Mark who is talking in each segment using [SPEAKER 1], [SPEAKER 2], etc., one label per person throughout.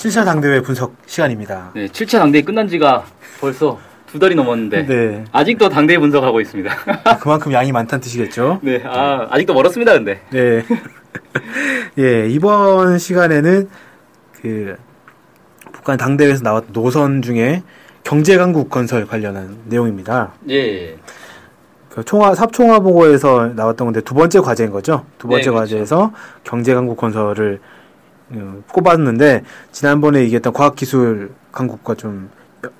[SPEAKER 1] 7차 당대회 분석 시간입니다.
[SPEAKER 2] 네, 7차 당대회 끝난 지가 벌써 두 달이 넘었는데
[SPEAKER 1] 네
[SPEAKER 2] 아직도 당대회 분석하고 있습니다.
[SPEAKER 1] 그만큼 양이 많다는 뜻이겠죠.
[SPEAKER 2] 네, 아, 아직도 멀었습니다. 근데.
[SPEAKER 1] 네. 예 이번 시간에는 그 북한 당대회에서 나왔던 노선 중에 경제 강국 건설 관련한 내용입니다.
[SPEAKER 2] 예.
[SPEAKER 1] 그 총화 삽총화 보고에서 나왔던 건데 두 번째 과제인 거죠. 두 번째
[SPEAKER 2] 네, 그렇죠.
[SPEAKER 1] 과제에서 경제 강국 건설을 음, 꼽았는데 지난번에 얘기했던 과학기술 강국과 좀 여-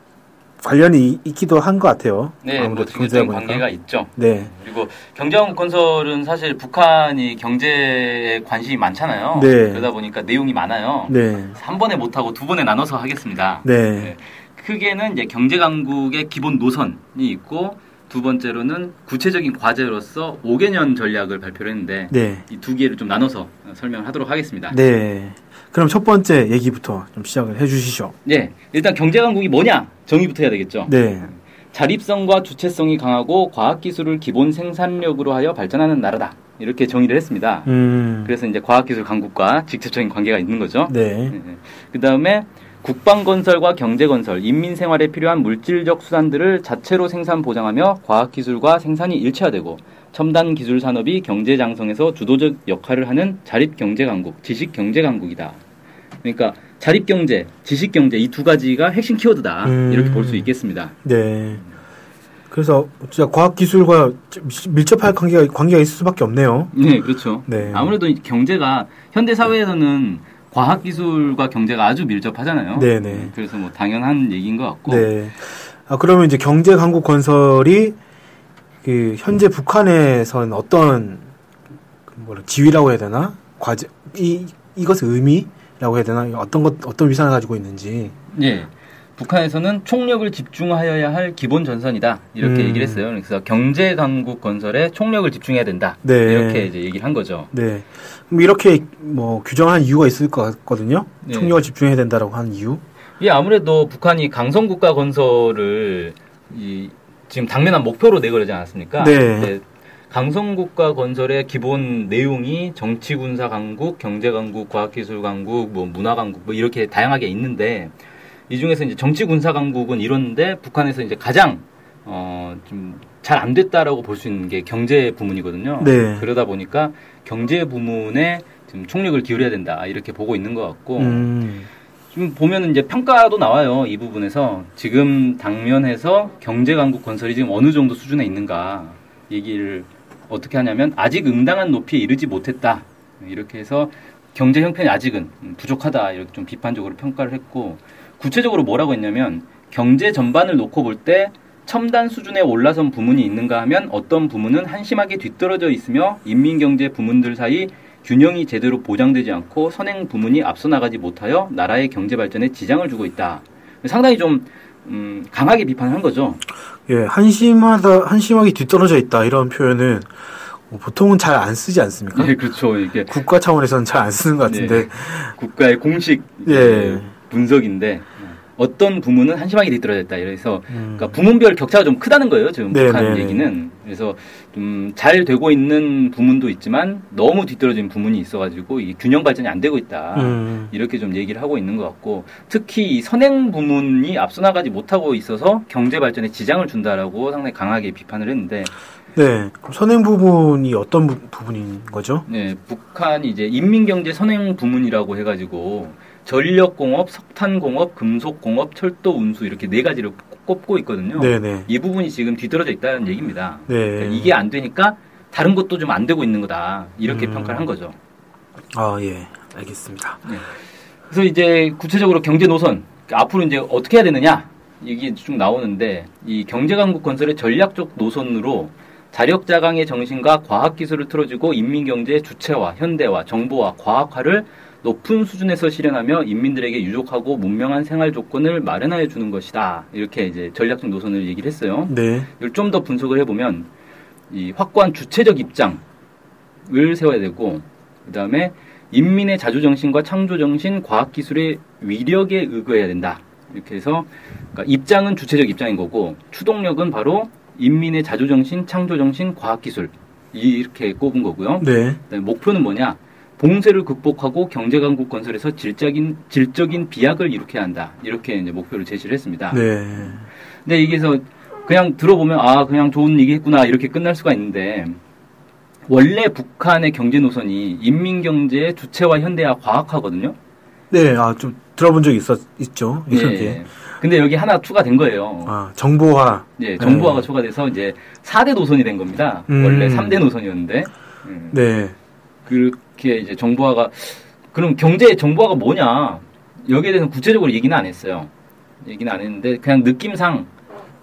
[SPEAKER 1] 관련이 이- 있기도 한 것 같아요.
[SPEAKER 2] 네, 뭐
[SPEAKER 1] 아무래도
[SPEAKER 2] 직접적인. 관계가 있죠.
[SPEAKER 1] 네,
[SPEAKER 2] 그리고 경제왕국 건설은 사실 북한이 경제에 관심이 많잖아요.
[SPEAKER 1] 네.
[SPEAKER 2] 그러다 보니까 내용이 많아요.
[SPEAKER 1] 네,
[SPEAKER 2] 한 번에 못 하고 두 번에 나눠서 하겠습니다.
[SPEAKER 1] 네,
[SPEAKER 2] 크게는 이제 경제강국의 기본 노선이 있고 두 번째로는 구체적인 과제로서 5개년 전략을 발표를 했는데
[SPEAKER 1] 네,
[SPEAKER 2] 이 두 개를 좀 나눠서 설명을 하도록 하겠습니다.
[SPEAKER 1] 네. 그럼 첫 번째 얘기부터 좀 시작을 해 주시죠.
[SPEAKER 2] 네, 일단 경제 강국이 뭐냐 정의부터 해야 되겠죠.
[SPEAKER 1] 네,
[SPEAKER 2] 자립성과 주체성이 강하고 과학 기술을 기본 생산력으로 하여 발전하는 나라다. 이렇게 정의를 했습니다.
[SPEAKER 1] 음,
[SPEAKER 2] 그래서 이제 과학 기술 강국과 직접적인 관계가 있는 거죠.
[SPEAKER 1] 네,
[SPEAKER 2] 그 다음에 국방건설과 경제건설, 인민생활에 필요한 물질적 수단들을 자체로 생산 보장하며 과학기술과 생산이 일체화되고 첨단 기술 산업이 경제 장성에서 주도적 역할을 하는 자립 경제 강국, 지식 경제 강국이다. 그러니까 자립 경제, 지식 경제 이 두 가지가 핵심 키워드다.
[SPEAKER 1] 음.
[SPEAKER 2] 이렇게 볼 수 있겠습니다.
[SPEAKER 1] 네. 그래서 진짜 과학 기술과 밀접한 관계가, 관계가 있을 수밖에 없네요.
[SPEAKER 2] 네, 그렇죠.
[SPEAKER 1] 네.
[SPEAKER 2] 아무래도 이 경제가 현대 사회에서는 과학 기술과 경제가 아주 밀접하잖아요.
[SPEAKER 1] 네, 네.
[SPEAKER 2] 그래서 뭐 당연한 얘기인 것 같고.
[SPEAKER 1] 네. 아, 그러면 이제 경제 강국 건설이 그 현재 북한에서는 어떤 그 뭐라 지위라고 해야 되나? 과제 이 이것의 의미라고 해야 되나? 어떤 것 어떤 위상을 가지고 있는지.
[SPEAKER 2] 예. 북한에서는 총력을 집중하여야 할 기본 전선이다 이렇게
[SPEAKER 1] 음.
[SPEAKER 2] 얘기를 했어요. 그래서 경제 강국 건설에 총력을 집중해야 된다
[SPEAKER 1] 네.
[SPEAKER 2] 이렇게 이제 얘기를 한 거죠.
[SPEAKER 1] 네. 그럼 이렇게 뭐 규정한 이유가 있을 것 같거든요.
[SPEAKER 2] 네.
[SPEAKER 1] 총력을 집중해야 된다라고 하는 이유.
[SPEAKER 2] 이 아무래도 북한이 강성 국가 건설을 이 지금 당면한 목표로 내걸지 않았습니까?
[SPEAKER 1] 네.
[SPEAKER 2] 근데 강성 국가 건설의 기본 내용이 정치 군사 강국, 경제 강국, 과학 기술 강국, 뭐 문화 강국 뭐 이렇게 다양하게 있는데 이 중에서 이제 정치 군사 강국은 이런데 북한에서 이제 가장 어 좀 잘 안 됐다라고 볼 수 있는 게 경제 부문이거든요.
[SPEAKER 1] 네.
[SPEAKER 2] 그러다 보니까 경제 부문에 지금 총력을 기울여야 된다 이렇게 보고 있는 것 같고
[SPEAKER 1] 음.
[SPEAKER 2] 지금 보면은 이제 평가도 나와요. 이 부분에서 지금 당면에서 경제 강국 건설이 지금 어느 정도 수준에 있는가 얘기를 어떻게 하냐면 아직 응당한 높이에 이르지 못했다. 이렇게 해서 경제 형편이 아직은 부족하다. 이렇게 좀 비판적으로 평가를 했고 구체적으로 뭐라고 했냐면 경제 전반을 놓고 볼 때 첨단 수준에 올라선 부문이 있는가 하면 어떤 부문은 한심하게 뒤떨어져 있으며 인민경제 부문들 사이 균형이 제대로 보장되지 않고 선행 부문이 앞서 나가지 못하여 나라의 경제 발전에 지장을 주고 있다. 상당히 좀 음, 강하게 비판한 거죠.
[SPEAKER 1] 예, 한심하다, 한심하게 뒤떨어져 있다 이런 표현은 뭐 보통은 잘 안 쓰지 않습니까?
[SPEAKER 2] 네, 그렇죠. 이게
[SPEAKER 1] 국가 차원에서는 잘 안 쓰는 것 같은데.
[SPEAKER 2] 국가의 공식
[SPEAKER 1] 예.
[SPEAKER 2] 분석인데 어떤 부문은 한심하게 뒤떨어졌다. 이래서
[SPEAKER 1] 음.
[SPEAKER 2] 그러니까 부문별 격차가 좀 크다는 거예요. 지금
[SPEAKER 1] 네,
[SPEAKER 2] 북한
[SPEAKER 1] 네.
[SPEAKER 2] 얘기는 그래서 좀 잘 되고 있는 부문도 있지만 너무 뒤떨어진 부문이 있어가지고 이 균형 발전이 안 되고 있다.
[SPEAKER 1] 음.
[SPEAKER 2] 이렇게 좀 얘기를 하고 있는 것 같고 특히 이 선행 부문이 앞서 나가지 못하고 있어서 경제 발전에 지장을 준다라고 상당히 강하게 비판을 했는데
[SPEAKER 1] 네. 그럼 선행 부분이 어떤 부, 부분인 거죠?
[SPEAKER 2] 네, 북한이 이제 인민경제 선행 부문이라고 해가지고 전력공업, 석탄공업, 금속공업, 철도 운수 이렇게 네 가지를 꼽고 있거든요.
[SPEAKER 1] 네네.
[SPEAKER 2] 이 부분이 지금 뒤떨어져 있다는 얘기입니다.
[SPEAKER 1] 네.
[SPEAKER 2] 그러니까 이게 안 되니까 다른 것도 좀 안 되고 있는 거다 이렇게
[SPEAKER 1] 음.
[SPEAKER 2] 평가를 한 거죠.
[SPEAKER 1] 아, 예. 알겠습니다.
[SPEAKER 2] 그래서 이제 구체적으로 경제 노선 앞으로 이제 어떻게 해야 되느냐 이게 쭉 나오는데 이 경제 강국 건설의 전략적 노선으로 자력 자강의 정신과 과학 기술을 틀어주고 인민 경제의 주체화, 현대화, 정보화, 과학화를 높은 수준에서 실현하며 인민들에게 유족하고 문명한 생활 조건을 마련하여 주는 것이다. 이렇게 이제 전략적 노선을 얘기를 했어요.
[SPEAKER 1] 네.
[SPEAKER 2] 이걸 좀 더 분석을 해보면 이 확고한 주체적 입장을 세워야 되고 그 다음에 인민의 자주 정신과 창조 정신, 과학 기술의 위력에 의거해야 된다. 이렇게 해서 그러니까 입장은 주체적 입장인 거고 추동력은 바로 인민의 자주 정신, 창조 정신, 과학 기술 이렇게 꼽은 거고요.
[SPEAKER 1] 네.
[SPEAKER 2] 목표는 뭐냐? 봉쇄를 극복하고 경제 강국 건설에서 질적인 질적인 비약을 일으켜야 한다. 이렇게 이제 목표를 제시를 했습니다.
[SPEAKER 1] 네.
[SPEAKER 2] 근데 이게서 그냥 들어보면 아 그냥 좋은 얘기했구나 이렇게 끝날 수가 있는데 원래 북한의 경제 노선이 인민 경제의 주체화 현대화 과학화거든요.
[SPEAKER 1] 네. 아, 좀 들어본 적이 있었, 있죠. 이렇게.
[SPEAKER 2] 예. 근데 여기 하나 추가된 거예요.
[SPEAKER 1] 아, 정보화.
[SPEAKER 2] 예, 정보화가
[SPEAKER 1] 네.
[SPEAKER 2] 추가돼서 이제 4대 노선이 된 겁니다.
[SPEAKER 1] 음.
[SPEAKER 2] 원래 3대 노선이었는데. 음.
[SPEAKER 1] 네.
[SPEAKER 2] 그렇게 이제 정보화가 그럼 경제 정보화가 뭐냐 여기에 대해서 구체적으로 얘기는 안 했어요. 얘기는 안 했는데 그냥 느낌상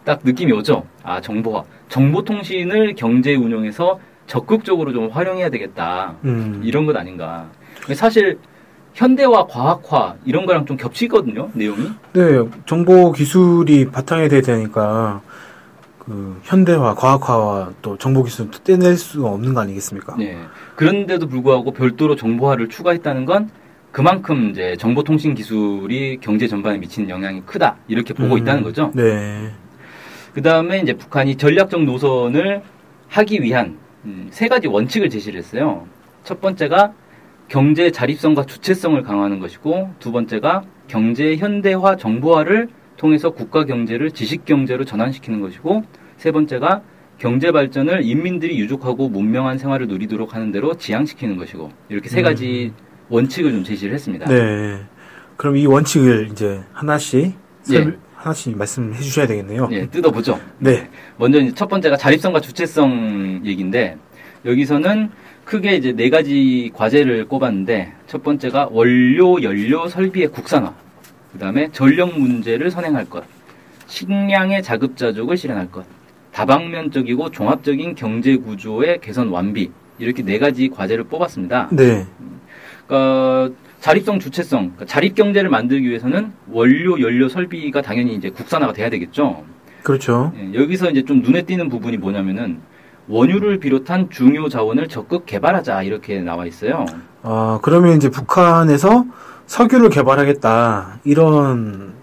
[SPEAKER 2] 딱 느낌이 오죠. 아 정보화, 정보통신을 경제 운영에서 적극적으로 좀 활용해야 되겠다.
[SPEAKER 1] 음.
[SPEAKER 2] 이런 것 아닌가. 사실 현대화, 과학화 이런 거랑 좀 겹치거든요. 내용이.
[SPEAKER 1] 네. 정보 기술이 바탕이 돼야 되니까, 그, 현대화, 과학화와 또 정보 기술도 떼낼 수가 없는 거 아니겠습니까?
[SPEAKER 2] 네. 그런데도 불구하고 별도로 정보화를 추가했다는 건 그만큼 이제 정보통신 기술이 경제 전반에 미치는 영향이 크다 이렇게 보고
[SPEAKER 1] 음.
[SPEAKER 2] 있다는 거죠.
[SPEAKER 1] 네.
[SPEAKER 2] 그 다음에 이제 북한이 전략적 노선을 하기 위한 음, 세 가지 원칙을 제시를 했어요. 첫 번째가 경제 자립성과 주체성을 강화하는 것이고 두 번째가 경제 현대화 정보화를 통해서 국가 경제를 지식 경제로 전환시키는 것이고 세 번째가 경제 발전을 인민들이 유족하고 문명한 생활을 누리도록 하는 대로 지향시키는 것이고 이렇게 세 가지 원칙을 좀 제시를 했습니다.
[SPEAKER 1] 네. 그럼 이 원칙을 이제 하나씩,
[SPEAKER 2] 예.
[SPEAKER 1] 설- 하나씩 말씀해 주셔야 되겠네요.
[SPEAKER 2] 예, 뜯어보죠.
[SPEAKER 1] 네.
[SPEAKER 2] 먼저 첫 번째가 자립성과 주체성 얘기인데 여기서는 크게 이제 네 가지 과제를 꼽았는데 첫 번째가 원료 연료 설비의 국산화, 그 다음에 전력 문제를 선행할 것, 식량의 자급자족을 실현할 것, 다방면적이고 종합적인 경제 구조의 개선 완비 이렇게 네 가지 과제를 뽑았습니다.
[SPEAKER 1] 네.
[SPEAKER 2] 그러니까 자립성 주체성, 그러니까 자립 경제를 만들기 위해서는 원료 연료 설비가 당연히 이제 국산화가 돼야 되겠죠.
[SPEAKER 1] 그렇죠.
[SPEAKER 2] 예, 여기서 이제 좀 눈에 띄는 부분이 뭐냐면은 원유를 비롯한 중요 자원을 적극 개발하자 이렇게 나와 있어요.
[SPEAKER 1] 아, 그러면 이제 북한에서 석유를 개발하겠다. 이런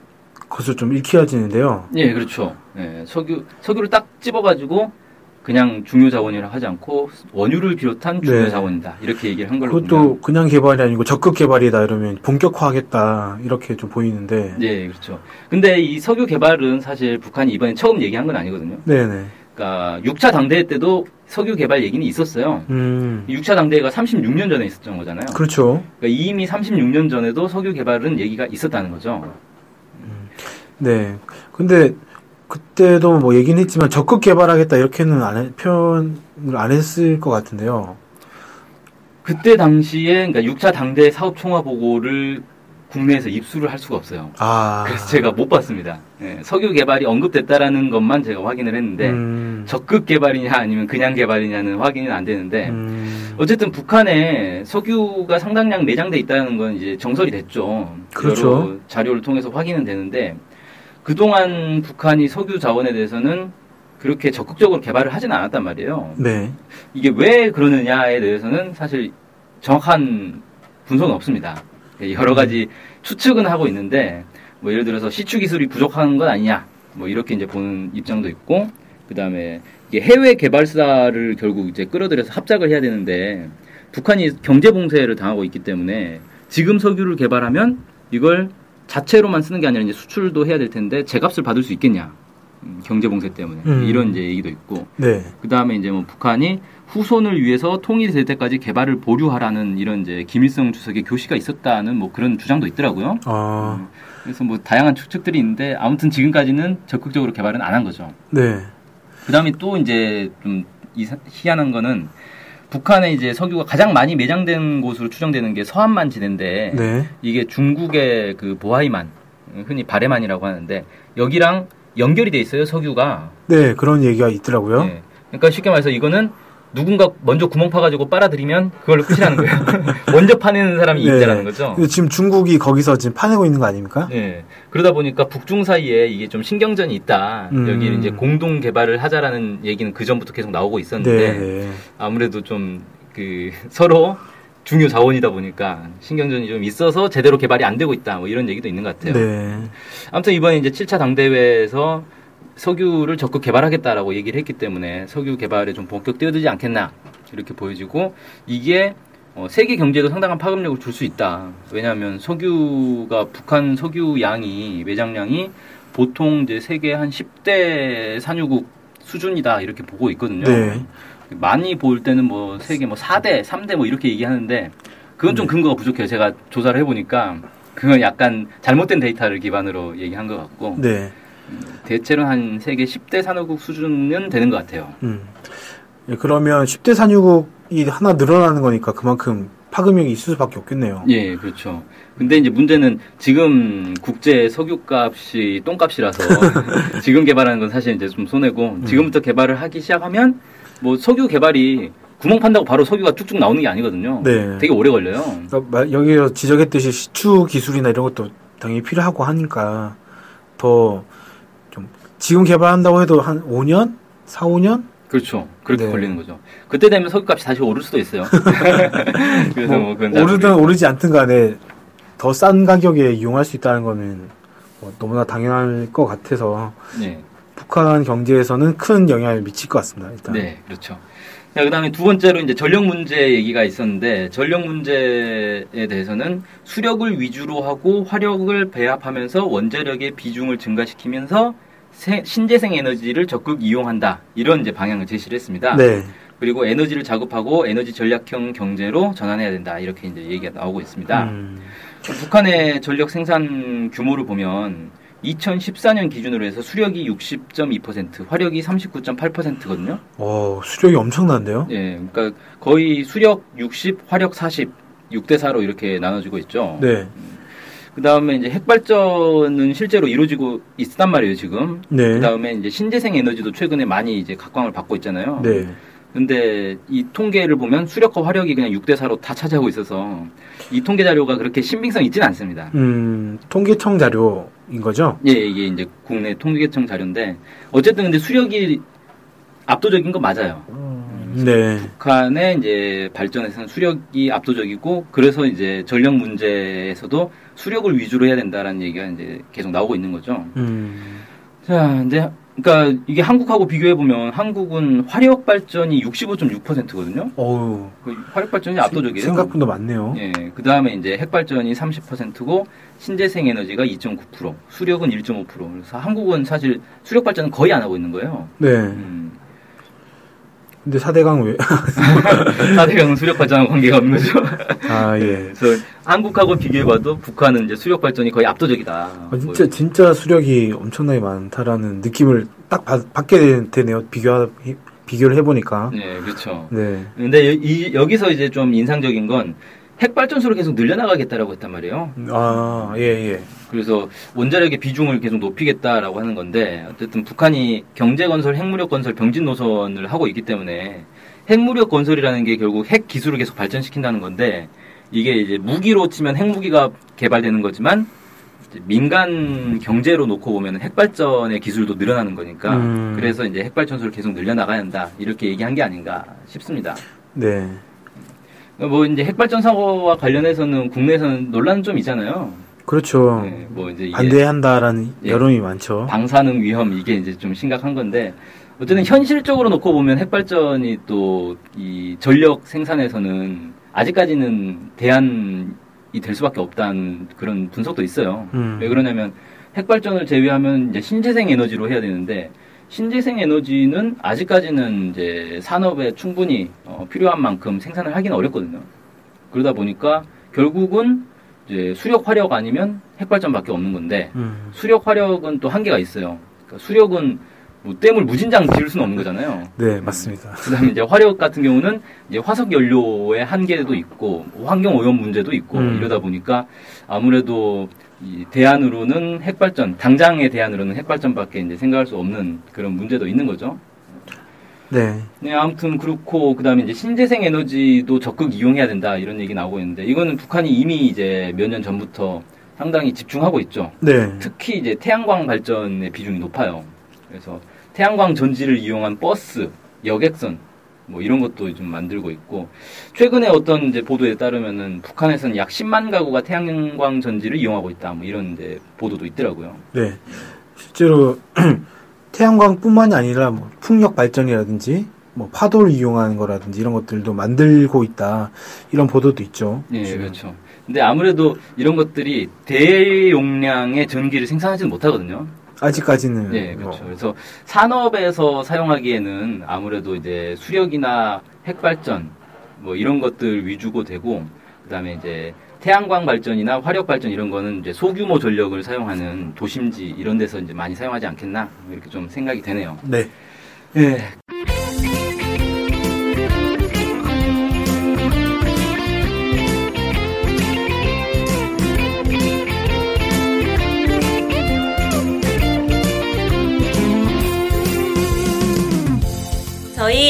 [SPEAKER 1] 것을 좀 읽혀지는데요.
[SPEAKER 2] 예, 그렇죠. 예, 석유 석유를 딱 집어가지고 그냥 중요 자원이라 하지 않고 원유를 비롯한 중요
[SPEAKER 1] 네.
[SPEAKER 2] 자원이다 이렇게 얘기를 한 걸로
[SPEAKER 1] 그것도
[SPEAKER 2] 보면.
[SPEAKER 1] 그냥 개발이 아니고 적극 개발이다 이러면 본격화하겠다. 이렇게 좀 보이는데.
[SPEAKER 2] 예, 그렇죠. 근데 이 석유 개발은 사실 북한이 이번에 처음 얘기한 건 아니거든요.
[SPEAKER 1] 네네.
[SPEAKER 2] 그러니까 6차 당대회 때도 석유 개발 얘기는 있었어요.
[SPEAKER 1] 음.
[SPEAKER 2] 6차 당대회가 36년 전에 있었던 거잖아요.
[SPEAKER 1] 그렇죠.
[SPEAKER 2] 그러니까 이미 36년 전에도 석유 개발은 얘기가 있었다는 거죠.
[SPEAKER 1] 네. 근데 그때도 뭐 얘기는 했지만 적극 개발하겠다 이렇게는 안 해- 표현을 안 했을 것 같은데요.
[SPEAKER 2] 그때 당시에 그러니까 6차 당대 사업 총화 보고를 국내에서 입수를 할 수가 없어요.
[SPEAKER 1] 아.
[SPEAKER 2] 그래서 제가 못 봤습니다. 예, 석유 개발이 언급됐다라는 것만 제가 확인을 했는데
[SPEAKER 1] 음.
[SPEAKER 2] 적극 개발이냐 아니면 그냥 개발이냐는 확인은 안 되는데
[SPEAKER 1] 음.
[SPEAKER 2] 어쨌든 북한에 석유가 상당량 내장돼 있다는 건 이제 정설이 됐죠.
[SPEAKER 1] 그렇죠.
[SPEAKER 2] 여러 자료를 통해서 확인은 되는데 그동안 북한이 석유 자원에 대해서는 그렇게 적극적으로 개발을 하진 않았단 말이에요.
[SPEAKER 1] 네.
[SPEAKER 2] 이게 왜 그러느냐에 대해서는 사실 정확한 분석은 없습니다. 여러 가지 추측은 하고 있는데 뭐 예를 들어서 시추 기술이 부족한 건 아니냐 뭐 이렇게 이제 보는 입장도 있고 그 다음에 이게 해외 개발사를 결국 이제 끌어들여서 합작을 해야 되는데 북한이 경제 봉쇄를 당하고 있기 때문에 지금 석유를 개발하면 이걸 자체로만 쓰는 게 아니라 이제 수출도 해야 될 텐데 제값을 받을 수 있겠냐 음, 경제 봉쇄 때문에
[SPEAKER 1] 음.
[SPEAKER 2] 이런 이제 얘기도 있고
[SPEAKER 1] 네.
[SPEAKER 2] 그 다음에 이제 뭐 북한이 후손을 위해서 통일이 될 때까지 개발을 보류하라는 이런 이제 김일성 주석의 교시가 있었다는 뭐 그런 주장도 있더라고요.
[SPEAKER 1] 아.
[SPEAKER 2] 그래서 뭐 다양한 추측들이 있는데 아무튼 지금까지는 적극적으로 개발은 안 한 거죠.
[SPEAKER 1] 네.
[SPEAKER 2] 그 다음에 또 이제 좀 이사- 희한한 거는 북한에 이제 석유가 가장 많이 매장된 곳으로 추정되는 게 서한만 지대인데
[SPEAKER 1] 네.
[SPEAKER 2] 이게 중국의 그 보하이만 흔히 바레만이라고 하는데 여기랑 연결이 돼 있어요 석유가
[SPEAKER 1] 네. 그런 얘기가 있더라고요.
[SPEAKER 2] 예. 그러니까 쉽게 말해서 이거는 누군가 먼저 구멍 파가지고 빨아들이면 그걸로 끝이라는 거예요. 먼저 파내는 사람이
[SPEAKER 1] 네.
[SPEAKER 2] 이익자라는 거죠.
[SPEAKER 1] 지금 중국이 거기서 지금 파내고 있는 거 아닙니까?
[SPEAKER 2] 네. 그러다 보니까 북중 사이에 이게 좀 신경전이 있다.
[SPEAKER 1] 음.
[SPEAKER 2] 여기 이제 공동 개발을 하자라는 얘기는 그 전부터 계속 나오고 있었는데
[SPEAKER 1] 네, 네.
[SPEAKER 2] 아무래도 좀 그 서로 중요 자원이다 보니까 신경전이 좀 있어서 제대로 개발이 안 되고 있다. 뭐 이런 얘기도 있는 것 같아요.
[SPEAKER 1] 네.
[SPEAKER 2] 아무튼 이번에 이제 7차 당대회에서 석유를 적극 개발하겠다라고 얘기를 했기 때문에 석유 개발에 좀 본격 뛰어들지 않겠나 이렇게 보여지고 이게 어, 세계 경제에도 상당한 파급력을 줄 수 있다. 왜냐하면 석유가 북한 석유 양이 매장량이 보통 이제 세계 한 10대 산유국 수준이다 이렇게 보고 있거든요.
[SPEAKER 1] 네.
[SPEAKER 2] 많이 볼 때는 뭐 세계 뭐 4대, 3대 뭐 이렇게 얘기하는데 그건 좀
[SPEAKER 1] 네.
[SPEAKER 2] 근거가 부족해요. 제가 조사를 해보니까 그건 약간 잘못된 데이터를 기반으로 얘기한 것 같고
[SPEAKER 1] 네.
[SPEAKER 2] 대체로 한 세계 10대 산업국 수준은 되는 것 같아요.
[SPEAKER 1] 음. 예, 그러면 10대 산유국이 하나 늘어나는 거니까 그만큼 파급력이 있을 수밖에 없겠네요.
[SPEAKER 2] 예, 그렇죠. 근데 이제 문제는 지금 국제 석유값이 똥값이라서 지금 개발하는 건 사실 이제 좀 손해고
[SPEAKER 1] 음.
[SPEAKER 2] 지금부터 개발을 하기 시작하면 뭐 석유 개발이 구멍 판다고 바로 석유가 쭉쭉 나오는 게 아니거든요.
[SPEAKER 1] 네.
[SPEAKER 2] 되게 오래 걸려요.
[SPEAKER 1] 그러니까 마- 여기서 지적했듯이 시추 기술이나 이런 것도 당연히 필요하고 하니까 더좀 지금 개발한다고 해도 한 5년, 4, 5년
[SPEAKER 2] 그렇죠. 그렇게
[SPEAKER 1] 네.
[SPEAKER 2] 걸리는 거죠. 그때 되면 석유값이 다시 오를 수도 있어요. 그래서 뭐, 잘
[SPEAKER 1] 오르든. 오르지 않든 간에 더 싼 가격에 이용할 수 있다는 거는 뭐 너무나 당연할 것 같아서
[SPEAKER 2] 네.
[SPEAKER 1] 북한 경제에서는 큰 영향을 미칠 것 같습니다. 일단.
[SPEAKER 2] 네, 그렇죠. 자, 그 다음에 두 번째로 이제 전력 문제 얘기가 있었는데, 전력 문제에 대해서는 수력을 위주로 하고 화력을 배합하면서 원자력의 비중을 증가시키면서 세- 신재생 에너지를 적극 이용한다. 이런 이제 방향을 제시를 했습니다.
[SPEAKER 1] 네.
[SPEAKER 2] 그리고 에너지를 자급하고 에너지 전략형 경제로 전환해야 된다. 이렇게 이제 얘기가 나오고 있습니다.
[SPEAKER 1] 음,
[SPEAKER 2] 북한의 전력 생산 규모를 보면 2014년 기준으로 해서 수력이 60.2%, 화력이 39.8%거든요.
[SPEAKER 1] 어, 수력이 엄청난데요?
[SPEAKER 2] 예, 그러니까 거의 수력 60, 화력 40, 6대 4로 이렇게 나눠지고 있죠.
[SPEAKER 1] 네.
[SPEAKER 2] 그 다음에 이제 핵발전은 실제로 이루어지고 있단 말이에요, 지금.
[SPEAKER 1] 네.
[SPEAKER 2] 그 다음에 이제 신재생 에너지도 최근에 많이 이제 각광을 받고 있잖아요.
[SPEAKER 1] 네.
[SPEAKER 2] 근데 이 통계를 보면 수력과 화력이 그냥 6대 4로 다 차지하고 있어서 이 통계 자료가 그렇게 신빙성 있지는 않습니다.
[SPEAKER 1] 음, 통계청 자료인 거죠?
[SPEAKER 2] 예, 이게 이제 국내 통계청 자료인데 어쨌든 근데 수력이 압도적인 건 맞아요.
[SPEAKER 1] 네.
[SPEAKER 2] 북한의 이제 발전에서는 수력이 압도적이고 그래서 이제 전력 문제에서도 수력을 위주로 해야 된다라는 얘기가 이제 계속 나오고 있는 거죠.
[SPEAKER 1] 음,
[SPEAKER 2] 자, 이제 그러니까 이게 한국하고 비교해 보면 한국은 화력 발전이 65.6%거든요.
[SPEAKER 1] 어우.
[SPEAKER 2] 그 화력 발전이 압도적이에요.
[SPEAKER 1] 생각보다 많네요.
[SPEAKER 2] 예, 그 다음에 이제 핵 발전이 30%고 신재생 에너지가 2.9%, 수력은 1.5%. 그래서 한국은 사실 수력 발전은 거의 안 하고 있는 거예요.
[SPEAKER 1] 네.
[SPEAKER 2] 음.
[SPEAKER 1] 근데 4대강 왜?
[SPEAKER 2] 4대강은 수력 발전하고 관계가 없는 거죠.
[SPEAKER 1] 아, 예.
[SPEAKER 2] 그래서 한국하고 비교해봐도 북한은 이제 수력 발전이 거의 압도적이다.
[SPEAKER 1] 아, 진짜,
[SPEAKER 2] 뭐,
[SPEAKER 1] 진짜 수력이 엄청나게 많다라는 느낌을 딱 받, 받게 되네요. 비교, 비교를 해보니까.
[SPEAKER 2] 네, 그렇죠.
[SPEAKER 1] 네.
[SPEAKER 2] 근데 여- 이, 여기서 이제 좀 인상적인 건 핵발전소를 계속 늘려나가겠다라고 했단 말이에요.
[SPEAKER 1] 아, 예, 예.
[SPEAKER 2] 그래서 원자력의 비중을 계속 높이겠다라고 하는 건데 어쨌든 북한이 경제 건설, 핵무력 건설 병진 노선을 하고 있기 때문에 핵무력 건설이라는 게 결국 핵 기술을 계속 발전시킨다는 건데 이게 이제 무기로 치면 핵무기가 개발되는 거지만 민간 경제로 놓고 보면 핵발전의 기술도 늘어나는 거니까
[SPEAKER 1] 음.
[SPEAKER 2] 그래서 이제 핵발전소를 계속 늘려나가야 한다 이렇게 얘기한 게 아닌가 싶습니다.
[SPEAKER 1] 네.
[SPEAKER 2] 뭐 이제 핵발전소와 관련해서는 국내에서는 논란 좀 있잖아요.
[SPEAKER 1] 그렇죠.
[SPEAKER 2] 네, 뭐 이제
[SPEAKER 1] 반대한다라는
[SPEAKER 2] 예.
[SPEAKER 1] 여론이 많죠.
[SPEAKER 2] 방사능 위험 이게 이제 좀 심각한 건데 어쨌든 현실적으로 놓고 보면 핵발전이 또 이 전력 생산에서는 아직까지는 대안이 될 수밖에 없다는 그런 분석도 있어요.
[SPEAKER 1] 음.
[SPEAKER 2] 왜 그러냐면 핵발전을 제외하면 이제 신재생 에너지로 해야 되는데 신재생 에너지는 아직까지는 이제 산업에 충분히 어, 필요한 만큼 생산을 하기는 어렵거든요. 그러다 보니까 결국은 이제 수력 화력 아니면 핵발전밖에 없는 건데
[SPEAKER 1] 음.
[SPEAKER 2] 수력 화력은 또 한계가 있어요. 그러니까 수력은 뭐 댐을 무진장 지을 수는 없는 거잖아요.
[SPEAKER 1] 네, 맞습니다.
[SPEAKER 2] 그다음에 이제 화력 같은 경우는 이제 화석 연료의 한계도 있고 뭐 환경 오염 문제도 있고
[SPEAKER 1] 음.
[SPEAKER 2] 이러다 보니까 아무래도 이 대안으로는 핵발전 당장의 대안으로는 핵발전밖에 이제 생각할 수 없는 그런 문제도 있는 거죠.
[SPEAKER 1] 네.
[SPEAKER 2] 네, 아무튼 그렇고 그다음에 이제 신재생 에너지도 적극 이용해야 된다 이런 얘기 나오고 있는데 이거는 북한이 이미 이제 몇 년 전부터 상당히 집중하고 있죠.
[SPEAKER 1] 네.
[SPEAKER 2] 특히 이제 태양광 발전의 비중이 높아요. 그래서 태양광 전지를 이용한 버스, 여객선 뭐 이런 것도 좀 만들고 있고 최근에 어떤 이제 보도에 따르면은 북한에서는 약 10만 가구가 태양광 전지를 이용하고 있다 뭐 이런 이제 보도도 있더라고요.
[SPEAKER 1] 네. 실제로 태양광뿐만이 아니라 뭐 풍력 발전이라든지 뭐 파도를 이용하는 거라든지 이런 것들도 만들고 있다 이런 보도도 있죠.
[SPEAKER 2] 예,
[SPEAKER 1] 지금.
[SPEAKER 2] 그렇죠. 근데 아무래도 이런 것들이 대용량의 전기를 생산하지는 못하거든요.
[SPEAKER 1] 아직까지는
[SPEAKER 2] 네,
[SPEAKER 1] 뭐
[SPEAKER 2] 그렇죠. 그래서 산업에서 사용하기에는 아무래도 이제 수력이나 핵발전 뭐 이런 것들 위주고 되고 그다음에 이제 태양광 발전이나 화력 발전 이런 거는 이제 소규모 전력을 사용하는 도심지 이런 데서 이제 많이 사용하지 않겠나 이렇게 좀 생각이 되네요.
[SPEAKER 1] 네.
[SPEAKER 2] 예.
[SPEAKER 3] 저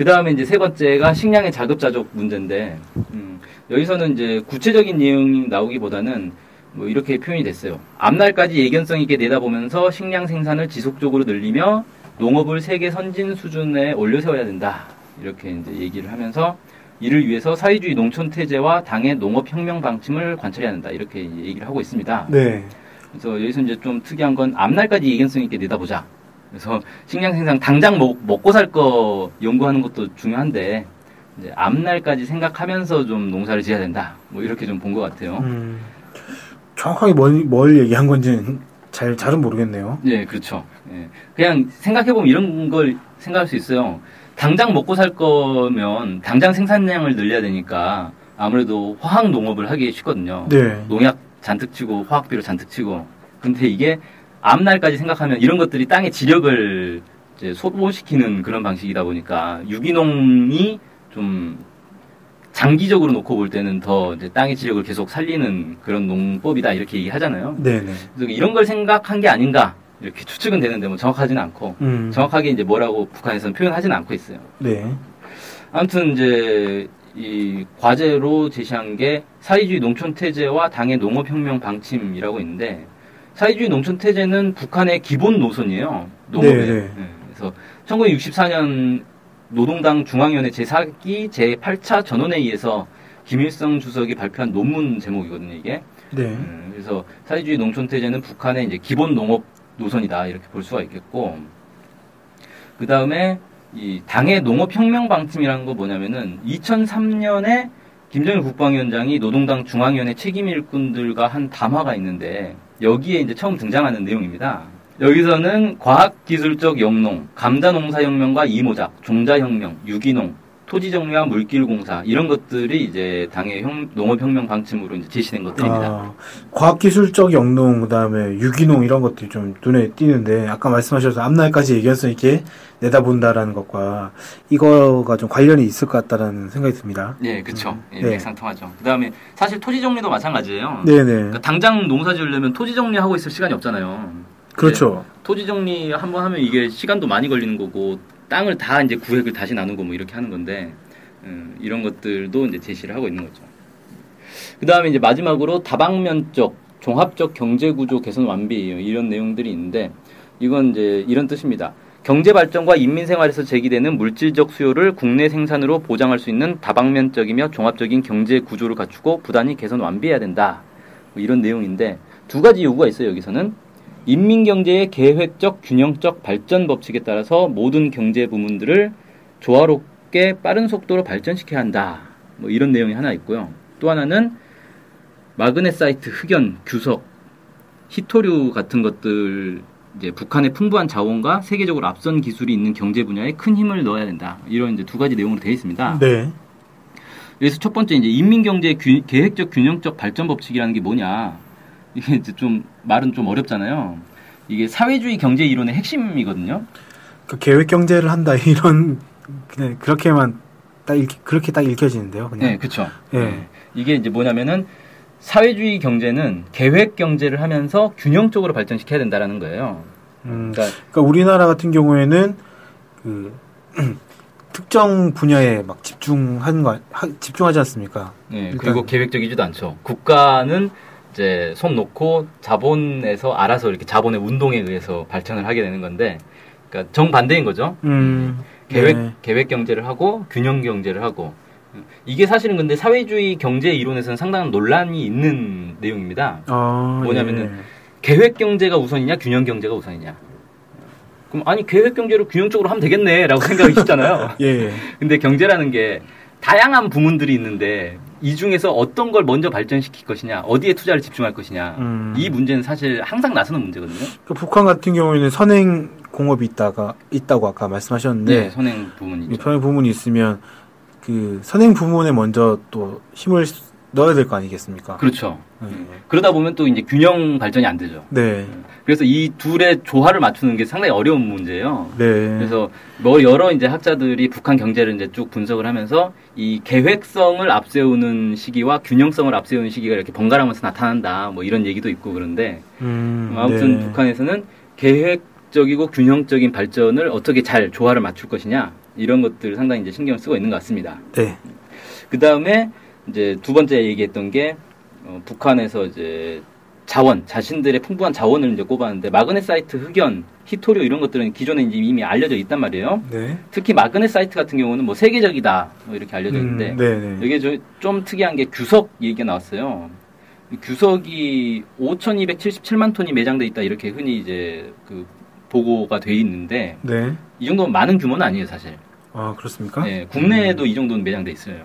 [SPEAKER 2] 그 다음에 이제 세 번째가 식량의 자급자족 문제인데, 음, 여기서는 이제 구체적인 내용이 나오기보다는 뭐 이렇게 표현이 됐어요. 앞날까지 예견성 있게 내다보면서 식량 생산을 지속적으로 늘리며 농업을 세계 선진 수준에 올려 세워야 된다. 이렇게 이제 얘기를 하면서 이를 위해서 사회주의 농촌 태제와 당의 농업 혁명 방침을 관철해야 한다. 이렇게 얘기를 하고 있습니다.
[SPEAKER 1] 네.
[SPEAKER 2] 그래서 여기서 이제 좀 특이한 건 앞날까지 예견성 있게 내다보자. 그래서 식량 생산 당장 먹, 먹고 살 거 연구하는 것도 중요한데 이제 앞날까지 생각하면서 좀 농사를 지어야 된다. 뭐 이렇게 좀 본 것 같아요.
[SPEAKER 1] 음, 정확하게 뭘, 뭘 얘기한 건지는 잘, 잘은 모르겠네요.
[SPEAKER 2] 예, 그렇죠. 예. 그냥 생각해 보면 이런 걸 생각할 수 있어요. 당장 먹고 살 거면 당장 생산량을 늘려야 되니까 아무래도 화학 농업을 하기 쉽거든요.
[SPEAKER 1] 네.
[SPEAKER 2] 농약 잔뜩 치고 화학비료 잔뜩 치고. 근데 이게 앞날까지 생각하면 이런 것들이 땅의 지력을 이제 소모시키는 그런 방식이다 보니까 유기농이 좀 장기적으로 놓고 볼 때는 더 이제 땅의 지력을 계속 살리는 그런 농법이다 이렇게 얘기하잖아요.
[SPEAKER 1] 네네.
[SPEAKER 2] 그래서 이런 걸 생각한 게 아닌가 이렇게 추측은 되는데 뭐 정확하지는 않고
[SPEAKER 1] 음,
[SPEAKER 2] 정확하게 이제 뭐라고 북한에서는 표현하지는 않고 있어요.
[SPEAKER 1] 네.
[SPEAKER 2] 아무튼 이제 이 과제로 제시한 게 사회주의 농촌 태제와 당의 농업혁명 방침이라고 있는데 사회주의 농촌 태제는 북한의 기본 노선이에요. 농업에.
[SPEAKER 1] 네, 네.
[SPEAKER 2] 네, 그래서 1964년 노동당 중앙위원회 제4기 제8차 전원회의에서 김일성 주석이 발표한 논문 제목이거든요, 이게.
[SPEAKER 1] 네.
[SPEAKER 2] 음, 그래서 사회주의 농촌 태제는 북한의 이제 기본 농업 노선이다 이렇게 볼 수가 있겠고 그 다음에 이 당의 농업 혁명 방침이라는 거 뭐냐면은 2003년에 김정일 국방위원장이 노동당 중앙위원회 책임 일꾼들과 한 담화가 있는데 여기에 이제 처음 등장하는 내용입니다. 여기서는 과학기술적 영농, 감자농사혁명과 이모작, 종자혁명, 유기농, 토지 정리와 물길 공사 이런 것들이 이제 당의 혁- 농업혁명 방침으로 이제 제시된 것들입니다.
[SPEAKER 1] 아, 과학기술적 영농, 그 다음에 유기농 이런 것들이 좀 눈에 띄는데, 아까 말씀하셔서 앞날까지 있게 내다본다라는 것과 이거가 좀 관련이 있을 것 같다라는 생각이 듭니다.
[SPEAKER 2] 예, 그쵸. 예,
[SPEAKER 1] 네.
[SPEAKER 2] 맥상통하죠. 그 다음에 사실 토지 정리도 마찬가지예요.
[SPEAKER 1] 네네.
[SPEAKER 2] 그러니까 당장 농사 지으려면 토지 정리하고 있을 시간이 없잖아요.
[SPEAKER 1] 그렇죠.
[SPEAKER 2] 토지 정리 한번 하면 이게 시간도 많이 걸리는 거고 땅을 다 이제 구획을 다시 나누고 뭐 이렇게 하는 건데 음, 이런 것들도 이제 제시를 하고 있는 거죠. 그 다음에 이제 마지막으로 다방면적 종합적 경제 구조 개선 완비 이런 내용들이 있는데 이건 이제 이런 뜻입니다. 경제 발전과 인민 생활에서 제기되는 물질적 수요를 국내 생산으로 보장할 수 있는 다방면적이며 종합적인 경제 구조를 갖추고 부단히 개선 완비해야 된다. 뭐 이런 내용인데 두 가지 요구가 있어요. 여기서는 인민 경제의 계획적 균형적 발전 법칙에 따라서 모든 경제 부문들을 조화롭게 빠른 속도로 발전시켜야 한다. 뭐 이런 내용이 하나 있고요. 또 하나는 마그네사이트, 흑연, 규석, 히토류 같은 것들 이제 북한의 풍부한 자원과 세계적으로 앞선 기술이 있는 경제 분야에 큰 힘을 넣어야 된다. 이런 이제 두 가지 내용으로 되어 있습니다.
[SPEAKER 1] 네.
[SPEAKER 2] 그래서 첫 번째 이제 인민 경제의 균- 계획적 균형적 발전 법칙이라는 게 뭐냐? 이게 이제 좀 말은 좀 어렵잖아요. 이게 사회주의 경제 이론의 핵심이거든요.
[SPEAKER 1] 그 계획 경제를 한다 이런 그냥 그렇게만 딱 읽, 그렇게 딱 읽혀지는데요. 그냥.
[SPEAKER 2] 네, 그렇죠.
[SPEAKER 1] 예.
[SPEAKER 2] 이게 이제 뭐냐면은 사회주의 경제는 계획 경제를 하면서 균형적으로 발전시켜야 된다라는 거예요.
[SPEAKER 1] 음,
[SPEAKER 2] 그러니까
[SPEAKER 1] 그러니까 우리나라 같은 경우에는 그 특정 분야에 막 집중하는 거 하- 집중하지 않습니까?
[SPEAKER 2] 네, 그리고 계획적이지도 않죠. 국가는 이제 손 놓고 자본에서 알아서 이렇게 자본의 운동에 의해서 발전을 하게 되는 건데, 그러니까 정반대인 거죠.
[SPEAKER 1] 음,
[SPEAKER 2] 계획
[SPEAKER 1] 네.
[SPEAKER 2] 계획 경제를 하고 균형 경제를 하고 이게 사실은 근데 사회주의 경제 이론에서는 상당한 논란이 있는 내용입니다.
[SPEAKER 1] 아,
[SPEAKER 2] 뭐냐면은 계획 경제가 우선이냐 균형 경제가 우선이냐. 그럼 아니 계획 경제를 균형적으로 하면 되겠네라고 생각이 쉽잖아요.
[SPEAKER 1] 예. 예.
[SPEAKER 2] 근데 경제라는 게 다양한 부문들이 있는데 이 중에서 어떤 걸 먼저 발전시킬 것이냐, 어디에 투자를 집중할 것이냐.
[SPEAKER 1] 음.
[SPEAKER 2] 이 문제는 사실 항상 나서는 문제거든요.
[SPEAKER 1] 그 북한 같은 경우에는 선행 공업이 있다가 있다고 아까 말씀하셨는데
[SPEAKER 2] 네, 선행 부문이.
[SPEAKER 1] 선행 부문이 있으면 그 선행 부문에 먼저 또 힘을 넣어야 될 거 아니겠습니까?
[SPEAKER 2] 그렇죠.
[SPEAKER 1] 네.
[SPEAKER 2] 그러다 보면 또 이제 균형 발전이 안 되죠.
[SPEAKER 1] 네.
[SPEAKER 2] 그래서 이 둘의 조화를 맞추는 게 상당히 어려운 문제예요.
[SPEAKER 1] 네.
[SPEAKER 2] 그래서 뭐 여러 이제 학자들이 북한 경제를 이제 쭉 분석을 하면서 이 계획성을 앞세우는 시기와 균형성을 앞세우는 시기가 이렇게 번갈아가면서 나타난다. 뭐 이런 얘기도 있고 그런데
[SPEAKER 1] 음,
[SPEAKER 2] 아무튼
[SPEAKER 1] 네.
[SPEAKER 2] 북한에서는 계획적이고 균형적인 발전을 어떻게 잘 조화를 맞출 것이냐 이런 것들 상당히 이제 신경을 쓰고 있는 것 같습니다.
[SPEAKER 1] 네.
[SPEAKER 2] 그 다음에 이제 두 번째 얘기했던 게 어, 북한에서 이제 자원, 자신들의 풍부한 자원을 이제 꼽았는데 마그네사이트, 흑연, 히토류 이런 것들은 기존에 이제 이미 알려져 있단 말이에요.
[SPEAKER 1] 네.
[SPEAKER 2] 특히 마그네사이트 같은 경우는 뭐 세계적이다 뭐 이렇게 알려져 있는데
[SPEAKER 1] 음, 네, 네.
[SPEAKER 2] 이게 저- 좀 특이한 게 규석 얘기가 나왔어요. 이 규석이 5,277만 톤이 매장돼 있다 이렇게 흔히 이제 그 보고가 돼 있는데
[SPEAKER 1] 네.
[SPEAKER 2] 이 정도면 많은 규모는 아니에요 사실.
[SPEAKER 1] 아, 그렇습니까?
[SPEAKER 2] 예, 국내에도 이 정도는 매장돼 있어요.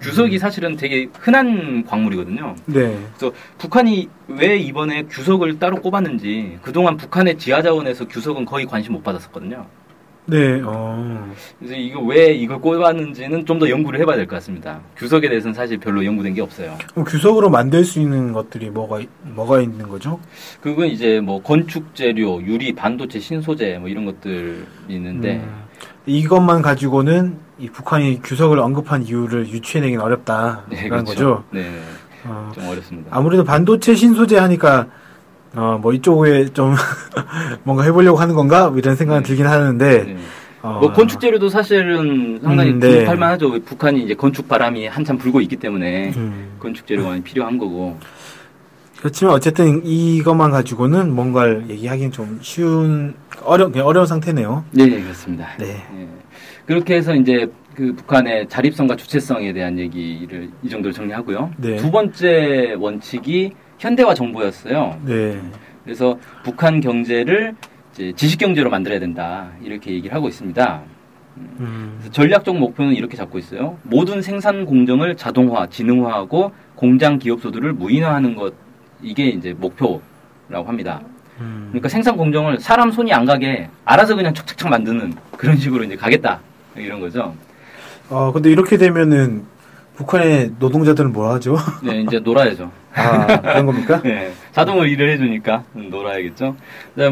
[SPEAKER 2] 규석이 사실은 되게 흔한 광물이거든요.
[SPEAKER 1] 네.
[SPEAKER 2] 그래서 북한이 왜 이번에 규석을 따로 꼽았는지 그동안 북한의 지하 자원에서 규석은 거의 관심 못 받았었거든요.
[SPEAKER 1] 네. 어.
[SPEAKER 2] 그래서 이거 왜 이걸 꼽았는지는 좀 더 연구를 해봐야 될 것 같습니다. 규석에 대해서는 사실 별로 연구된 게 없어요.
[SPEAKER 1] 그럼 규석으로 만들 수 있는 것들이 뭐가 있- 뭐가 있는 거죠?
[SPEAKER 2] 그건 이제 뭐 건축 재료, 유리, 반도체, 신소재 뭐 이런 것들이 있는데
[SPEAKER 1] 음, 이것만 가지고는 이 북한이 규석을 언급한 이유를 유추해내기는 어렵다라는
[SPEAKER 2] 네, 그렇죠.
[SPEAKER 1] 거죠.
[SPEAKER 2] 네,
[SPEAKER 1] 어,
[SPEAKER 2] 좀 어렵습니다.
[SPEAKER 1] 아무래도 반도체 신소재 하니까 어, 뭐 이쪽에 좀 뭔가 해보려고 하는 건가 뭐 이런 생각은
[SPEAKER 2] 네.
[SPEAKER 1] 들긴 하는데
[SPEAKER 2] 네.
[SPEAKER 1] 어,
[SPEAKER 2] 뭐 건축 재료도 사실은 상당히
[SPEAKER 1] 음, 네.
[SPEAKER 2] 주목할 만하죠. 북한이 이제 건축 바람이 한참 불고 있기 때문에
[SPEAKER 1] 음,
[SPEAKER 2] 건축 재료가 많이 필요한 거고.
[SPEAKER 1] 그렇지만 어쨌든 이것만 가지고는 뭔가를 얘기하기는 좀 쉬운 어려 어려운 상태네요.
[SPEAKER 2] 네, 네, 그렇습니다.
[SPEAKER 1] 네.
[SPEAKER 2] 예. 그렇게 해서 이제 그 북한의 자립성과 주체성에 대한 얘기를 이 정도로 정리하고요.
[SPEAKER 1] 네.
[SPEAKER 2] 두 번째 원칙이 현대화 정보였어요.
[SPEAKER 1] 네.
[SPEAKER 2] 그래서 북한 경제를 이제 지식 경제로 만들어야 된다 이렇게 얘기를 하고 있습니다.
[SPEAKER 1] 음,
[SPEAKER 2] 그래서 전략적 목표는 이렇게 잡고 있어요. 모든 생산 공정을 자동화, 지능화하고 공장 기업소들을 무인화하는 것 이게 이제 목표라고 합니다.
[SPEAKER 1] 음,
[SPEAKER 2] 그러니까 생산 공정을 사람 손이 안 가게 알아서 그냥 척척척 만드는 그런 식으로 이제 가겠다 이런 거죠.
[SPEAKER 1] 어 근데 이렇게 되면은 북한의 노동자들은 뭐 하죠?
[SPEAKER 2] 네, 이제 놀아야죠.
[SPEAKER 1] 아 그런 겁니까?
[SPEAKER 2] 네, 자동으로 일을 해주니까 놀아야겠죠.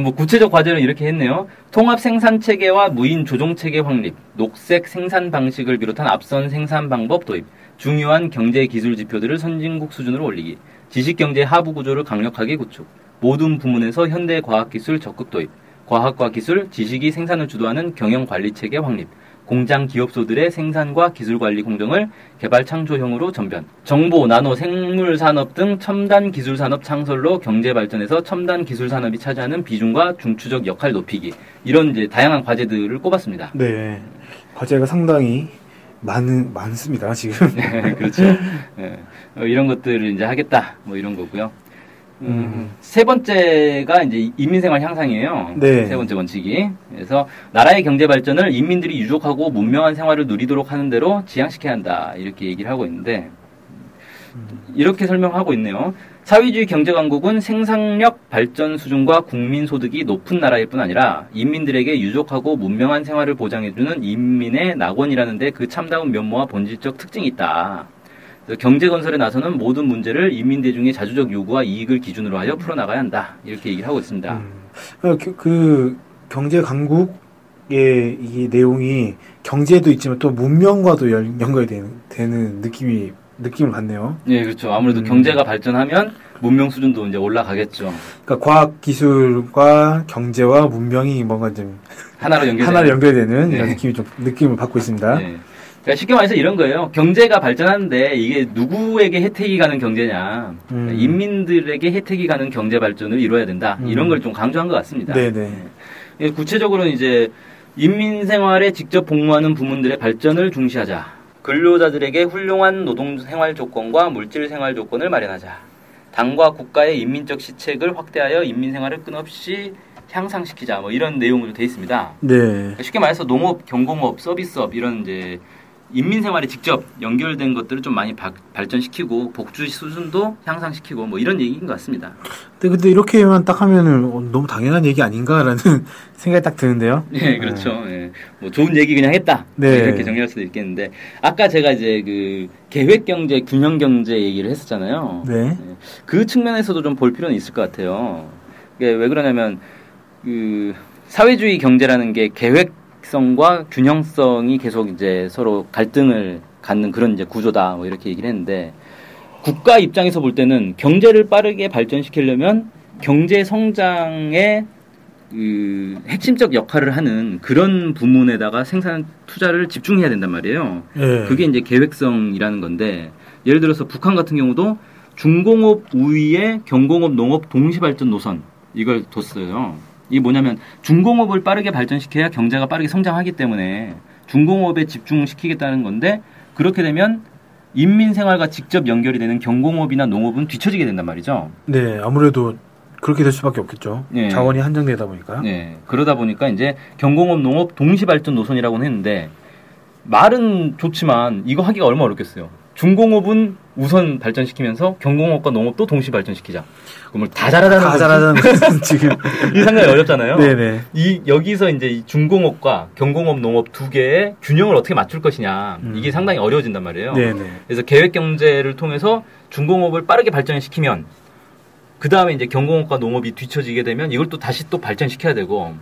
[SPEAKER 2] 뭐 구체적 과제는 이렇게 했네요. 통합 생산 체계와 무인 조종 체계 확립, 녹색 생산 방식을 비롯한 앞선 생산 방법 도입, 중요한 경제 기술 지표들을 선진국 수준으로 올리기, 지식 경제 하부 구조를 강력하게 구축, 모든 부문에서 현대 과학 기술 적극 도입, 과학과 기술, 지식이 생산을 주도하는 경영 관리 체계 확립, 공장 기업소들의 생산과 기술 관리 공정을 개발 창조형으로 전변. 정보, 나노, 생물 산업 등 첨단 기술 산업 창설로 경제 발전에서 첨단 기술 산업이 차지하는 비중과 중추적 역할 높이기. 이런 이제 다양한 과제들을 꼽았습니다.
[SPEAKER 1] 네. 과제가 상당히 많은, 많습니다, 지금.
[SPEAKER 2] 네, 그렇죠. 예. 어, 이런 것들을 이제 하겠다. 뭐 이런 거고요. 음, 세 번째가 이제 인민생활 향상이에요.
[SPEAKER 1] 네.
[SPEAKER 2] 세 번째 원칙이. 그래서 나라의 경제 발전을 인민들이 유족하고 문명한 생활을 누리도록 하는 대로 지향시켜야 한다. 이렇게 얘기를 하고 있는데 이렇게 설명하고 있네요. 사회주의 경제 강국은 생산력 발전 수준과 국민 소득이 높은 나라일 뿐 아니라 인민들에게 유족하고 문명한 생활을 보장해주는 인민의 낙원이라는 데 그 참다운 면모와 본질적 특징이 있다. 경제 건설에 나서는 모든 문제를 인민 대중의 자주적 요구와 이익을 기준으로 하여 풀어나가야 한다. 이렇게 얘기를 하고 있습니다.
[SPEAKER 1] 음. 어, 그, 그 경제 강국의 이 내용이 경제도 있지만 또 문명과도 연, 연결이 되는, 되는 느낌이 느낌을 받네요.
[SPEAKER 2] 예, 그렇죠. 아무래도
[SPEAKER 1] 음.
[SPEAKER 2] 경제가 발전하면 문명 수준도 이제 올라가겠죠.
[SPEAKER 1] 그러니까 과학 기술과 경제와 문명이 뭔가 좀
[SPEAKER 2] 하나로 연결.
[SPEAKER 1] 하나로 연결되는
[SPEAKER 2] 네.
[SPEAKER 1] 이런 느낌이 좀 느낌을 받고 있습니다.
[SPEAKER 2] 예. 그러니까 쉽게 말해서 이런 거예요. 경제가 발전하는데 이게 누구에게 혜택이 가는 경제냐. 그러니까
[SPEAKER 1] 음.
[SPEAKER 2] 인민들에게 혜택이 가는 경제 발전을 이뤄야 된다.
[SPEAKER 1] 음.
[SPEAKER 2] 이런 걸 좀 강조한 것 같습니다.
[SPEAKER 1] 네네.
[SPEAKER 2] 예, 구체적으로는 이제 인민 생활에 직접 복무하는 부문들의 발전을 중시하자. 근로자들에게 훌륭한 노동 생활 조건과 물질 생활 조건을 마련하자. 당과 국가의 인민적 시책을 확대하여 인민 생활을 끊없이 향상시키자. 뭐 이런 내용으로 되어 있습니다.
[SPEAKER 1] 네.
[SPEAKER 2] 쉽게 말해서 농업, 경공업, 서비스업 이런 이제 인민 생활에 직접 연결된 것들을 좀 많이 바- 발전시키고 복지 수준도 향상시키고 뭐 이런 얘기인 것 같습니다.
[SPEAKER 1] 근데, 근데 이렇게만 딱 하면은 어, 너무 당연한 얘기 아닌가라는 생각이 딱 드는데요.
[SPEAKER 2] 예, 그렇죠. 예. 뭐 좋은 얘기 그냥 했다.
[SPEAKER 1] 네.
[SPEAKER 2] 이렇게 정리할 수도 있겠는데 아까 제가 이제 그 계획 경제, 균형 경제 얘기를 했었잖아요.
[SPEAKER 1] 네.
[SPEAKER 2] 그 측면에서도 좀 볼 필요는 있을 것 같아요. 이게 왜 그러냐면 그 사회주의 경제라는 게 계획 성과 균형성이 계속 이제 서로 갈등을 갖는 그런 이제 구조다 뭐 이렇게 얘기를 했는데 국가 입장에서 볼 때는 경제를 빠르게 발전시키려면 경제 성장에 그 핵심적 역할을 하는 그런 부문에다가 생산 투자를 집중해야 된단 말이에요.
[SPEAKER 1] 예.
[SPEAKER 2] 그게 이제 계획성이라는 건데 예를 들어서 북한 같은 경우도 중공업 우위에 경공업 농업 동시 발전 노선 이걸 뒀어요. 이게 뭐냐면 중공업을 빠르게 발전시켜야 경제가 빠르게 성장하기 때문에 중공업에 집중시키겠다는 건데 그렇게 되면 인민 생활과 직접 연결이 되는 경공업이나 농업은 뒤처지게 된단 말이죠.
[SPEAKER 1] 네, 아무래도 그렇게 될 수밖에 없겠죠.
[SPEAKER 2] 예.
[SPEAKER 1] 자원이 한정되다 보니까.
[SPEAKER 2] 네. 그러다 보니까 이제 경공업 농업 동시 발전 노선이라고는 했는데 말은 좋지만 이거 하기가 얼마나 어렵겠어요. 중공업은 우선 발전시키면서 경공업과 농업도 동시 발전시키자. 그걸 다 잘하자는
[SPEAKER 1] 다. 잘하자는 지금.
[SPEAKER 2] 이 상당히 어렵잖아요.
[SPEAKER 1] 네네.
[SPEAKER 2] 이 여기서 이제 이 중공업과 경공업 농업 두 개의 균형을 어떻게 맞출 것이냐
[SPEAKER 1] 음.
[SPEAKER 2] 이게 상당히 어려워진단 말이에요.
[SPEAKER 1] 네네.
[SPEAKER 2] 그래서 계획 경제를 통해서 중공업을 빠르게 발전시키면 그 다음에 이제 경공업과 농업이 뒤처지게 되면 이걸 또 다시 또 발전시켜야 되고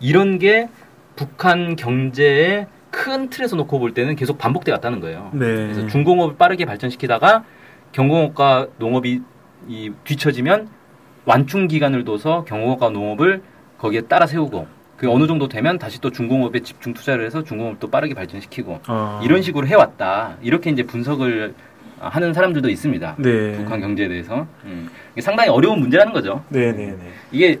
[SPEAKER 2] 이런 게 북한 경제의 큰 틀에서 놓고 볼 때는 계속 반복돼 왔다는 거예요.
[SPEAKER 1] 네.
[SPEAKER 2] 그래서 중공업을 빠르게 발전시키다가 경공업과 농업이 이 뒤처지면 완충 기간을 둬서 경공업과 농업을 거기에 따라 세우고 그 어느 정도 되면 다시 또 중공업에 집중 투자를 해서 중공업도 빠르게 발전시키고
[SPEAKER 1] 어.
[SPEAKER 2] 이런 식으로 해왔다. 이렇게 이제 분석을 하는 사람들도 있습니다.
[SPEAKER 1] 네.
[SPEAKER 2] 북한 경제에 대해서 음. 상당히 어려운 문제라는 거죠.
[SPEAKER 1] 네네네.
[SPEAKER 2] 이게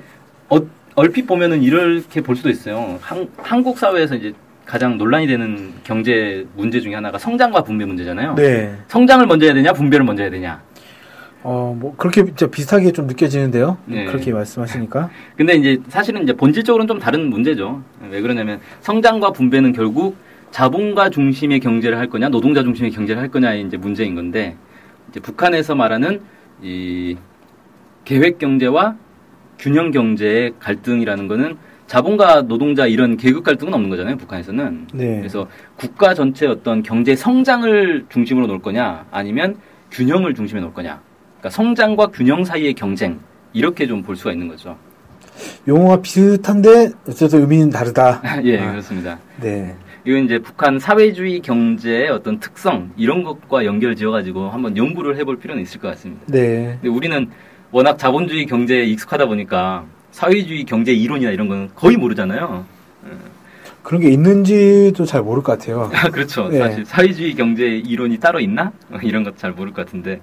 [SPEAKER 2] 어- 얼핏 보면은 이렇게 볼 수도 있어요. 한, 한국 사회에서 이제 가장 논란이 되는 경제 문제 중에 하나가 성장과 분배 문제잖아요.
[SPEAKER 1] 네.
[SPEAKER 2] 성장을 먼저 해야 되냐, 분배를 먼저 해야 되냐.
[SPEAKER 1] 어, 뭐, 그렇게 진짜 비슷하게 좀 느껴지는데요.
[SPEAKER 2] 네.
[SPEAKER 1] 그렇게 말씀하시니까.
[SPEAKER 2] 근데 이제 사실은 이제 본질적으로는 좀 다른 문제죠. 왜 그러냐면 성장과 분배는 결국 자본가 중심의 경제를 할 거냐, 노동자 중심의 경제를 할 거냐의 이제 문제인 건데 이제 북한에서 말하는 이 계획 경제와 균형 경제의 갈등이라는 거는 자본가 노동자 이런 계급 갈등은 없는 거잖아요. 북한에서는.
[SPEAKER 1] 네.
[SPEAKER 2] 그래서 국가 전체 어떤 경제 성장을 중심으로 놓을 거냐, 아니면 균형을 중심에 놓을 거냐. 그러니까 성장과 균형 사이의 경쟁 이렇게 좀 볼 수가 있는 거죠.
[SPEAKER 1] 용어가 비슷한데, 어쨌든 의미는 다르다.
[SPEAKER 2] 예,
[SPEAKER 1] 아.
[SPEAKER 2] 그렇습니다.
[SPEAKER 1] 네.
[SPEAKER 2] 이건 이제 북한 사회주의 경제의 어떤 특성 이런 것과 연결 지어가지고 한번 연구를 해볼 필요는 있을 것 같습니다.
[SPEAKER 1] 네.
[SPEAKER 2] 근데 우리는 워낙 자본주의 경제에 익숙하다 보니까 사회주의 경제 이론이나 이런 거는 거의 모르잖아요.
[SPEAKER 1] 그런 게 있는지도 잘 모를 것 같아요.
[SPEAKER 2] 아, 그렇죠.
[SPEAKER 1] 네.
[SPEAKER 2] 사실 사회주의 경제 이론이 따로 있나? 이런 것도 잘 모를 것 같은데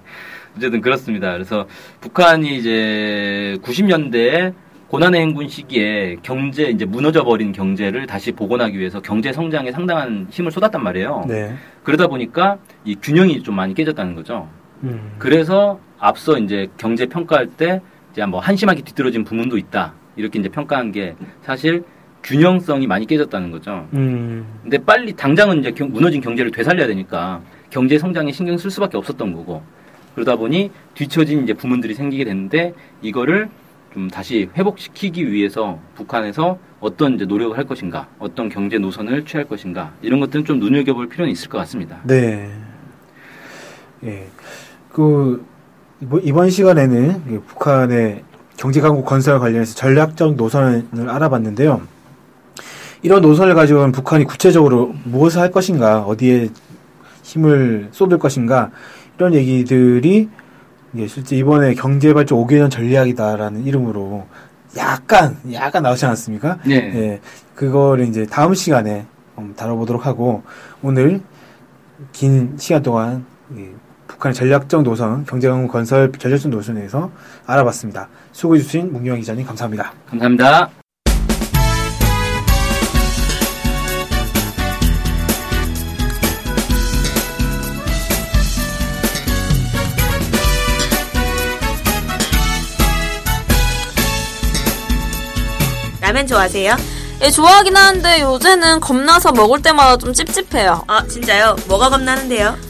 [SPEAKER 2] 어쨌든 그렇습니다. 그래서 북한이 이제 90년대에 고난의 행군 시기에 경제 이제 무너져 버린 경제를 다시 복원하기 위해서 경제 성장에 상당한 힘을 쏟았단 말이에요.
[SPEAKER 1] 네.
[SPEAKER 2] 그러다 보니까 이 균형이 좀 많이 깨졌다는 거죠.
[SPEAKER 1] 음.
[SPEAKER 2] 그래서 앞서 이제 경제 평가할 때 이제 뭐 한심하게 뒤떨어진 부분도 있다. 이렇게 이제 평가한 게 사실 균형성이 많이 깨졌다는 거죠.
[SPEAKER 1] 음.
[SPEAKER 2] 근데 빨리 당장은 이제 경- 무너진 경제를 되살려야 되니까 경제 성장에 신경 쓸 수밖에 없었던 거고 그러다 보니 뒤처진 이제 부문들이 생기게 됐는데 이거를 좀 다시 회복시키기 위해서 북한에서 어떤 이제 노력을 할 것인가, 어떤 경제 노선을 취할 것인가 이런 것들은 좀 눈여겨볼 필요는 있을 것 같습니다.
[SPEAKER 1] 네. 예. 그, 이번- 이번 시간에는 그 북한의 경제강국 건설 관련해서 전략적 노선을 알아봤는데요. 이런 노선을 가지고 는 북한이 구체적으로 무엇을 할 것인가, 어디에 힘을 쏟을 것인가, 이런 얘기들이 실제 이번에 경제발전 5개년 전략이다라는 이름으로 약간, 약간 나오지 않았습니까?
[SPEAKER 2] 네.
[SPEAKER 1] 예, 그거를 이제 다음 시간에 음, 다뤄보도록 하고 오늘 긴 시간 동안 이 북한의 전략적 노선, 경제강국 건설 전략적 노선에 대해서 알아봤습니다. 수고해주신 문경환 기자님 감사합니다.
[SPEAKER 2] 감사합니다.
[SPEAKER 3] 라면 좋아하세요?
[SPEAKER 4] 예, 좋아하긴 하는데 요새는 겁나서 먹을 때마다 좀 찝찝해요.
[SPEAKER 3] 아 진짜요? 뭐가 겁나는데요?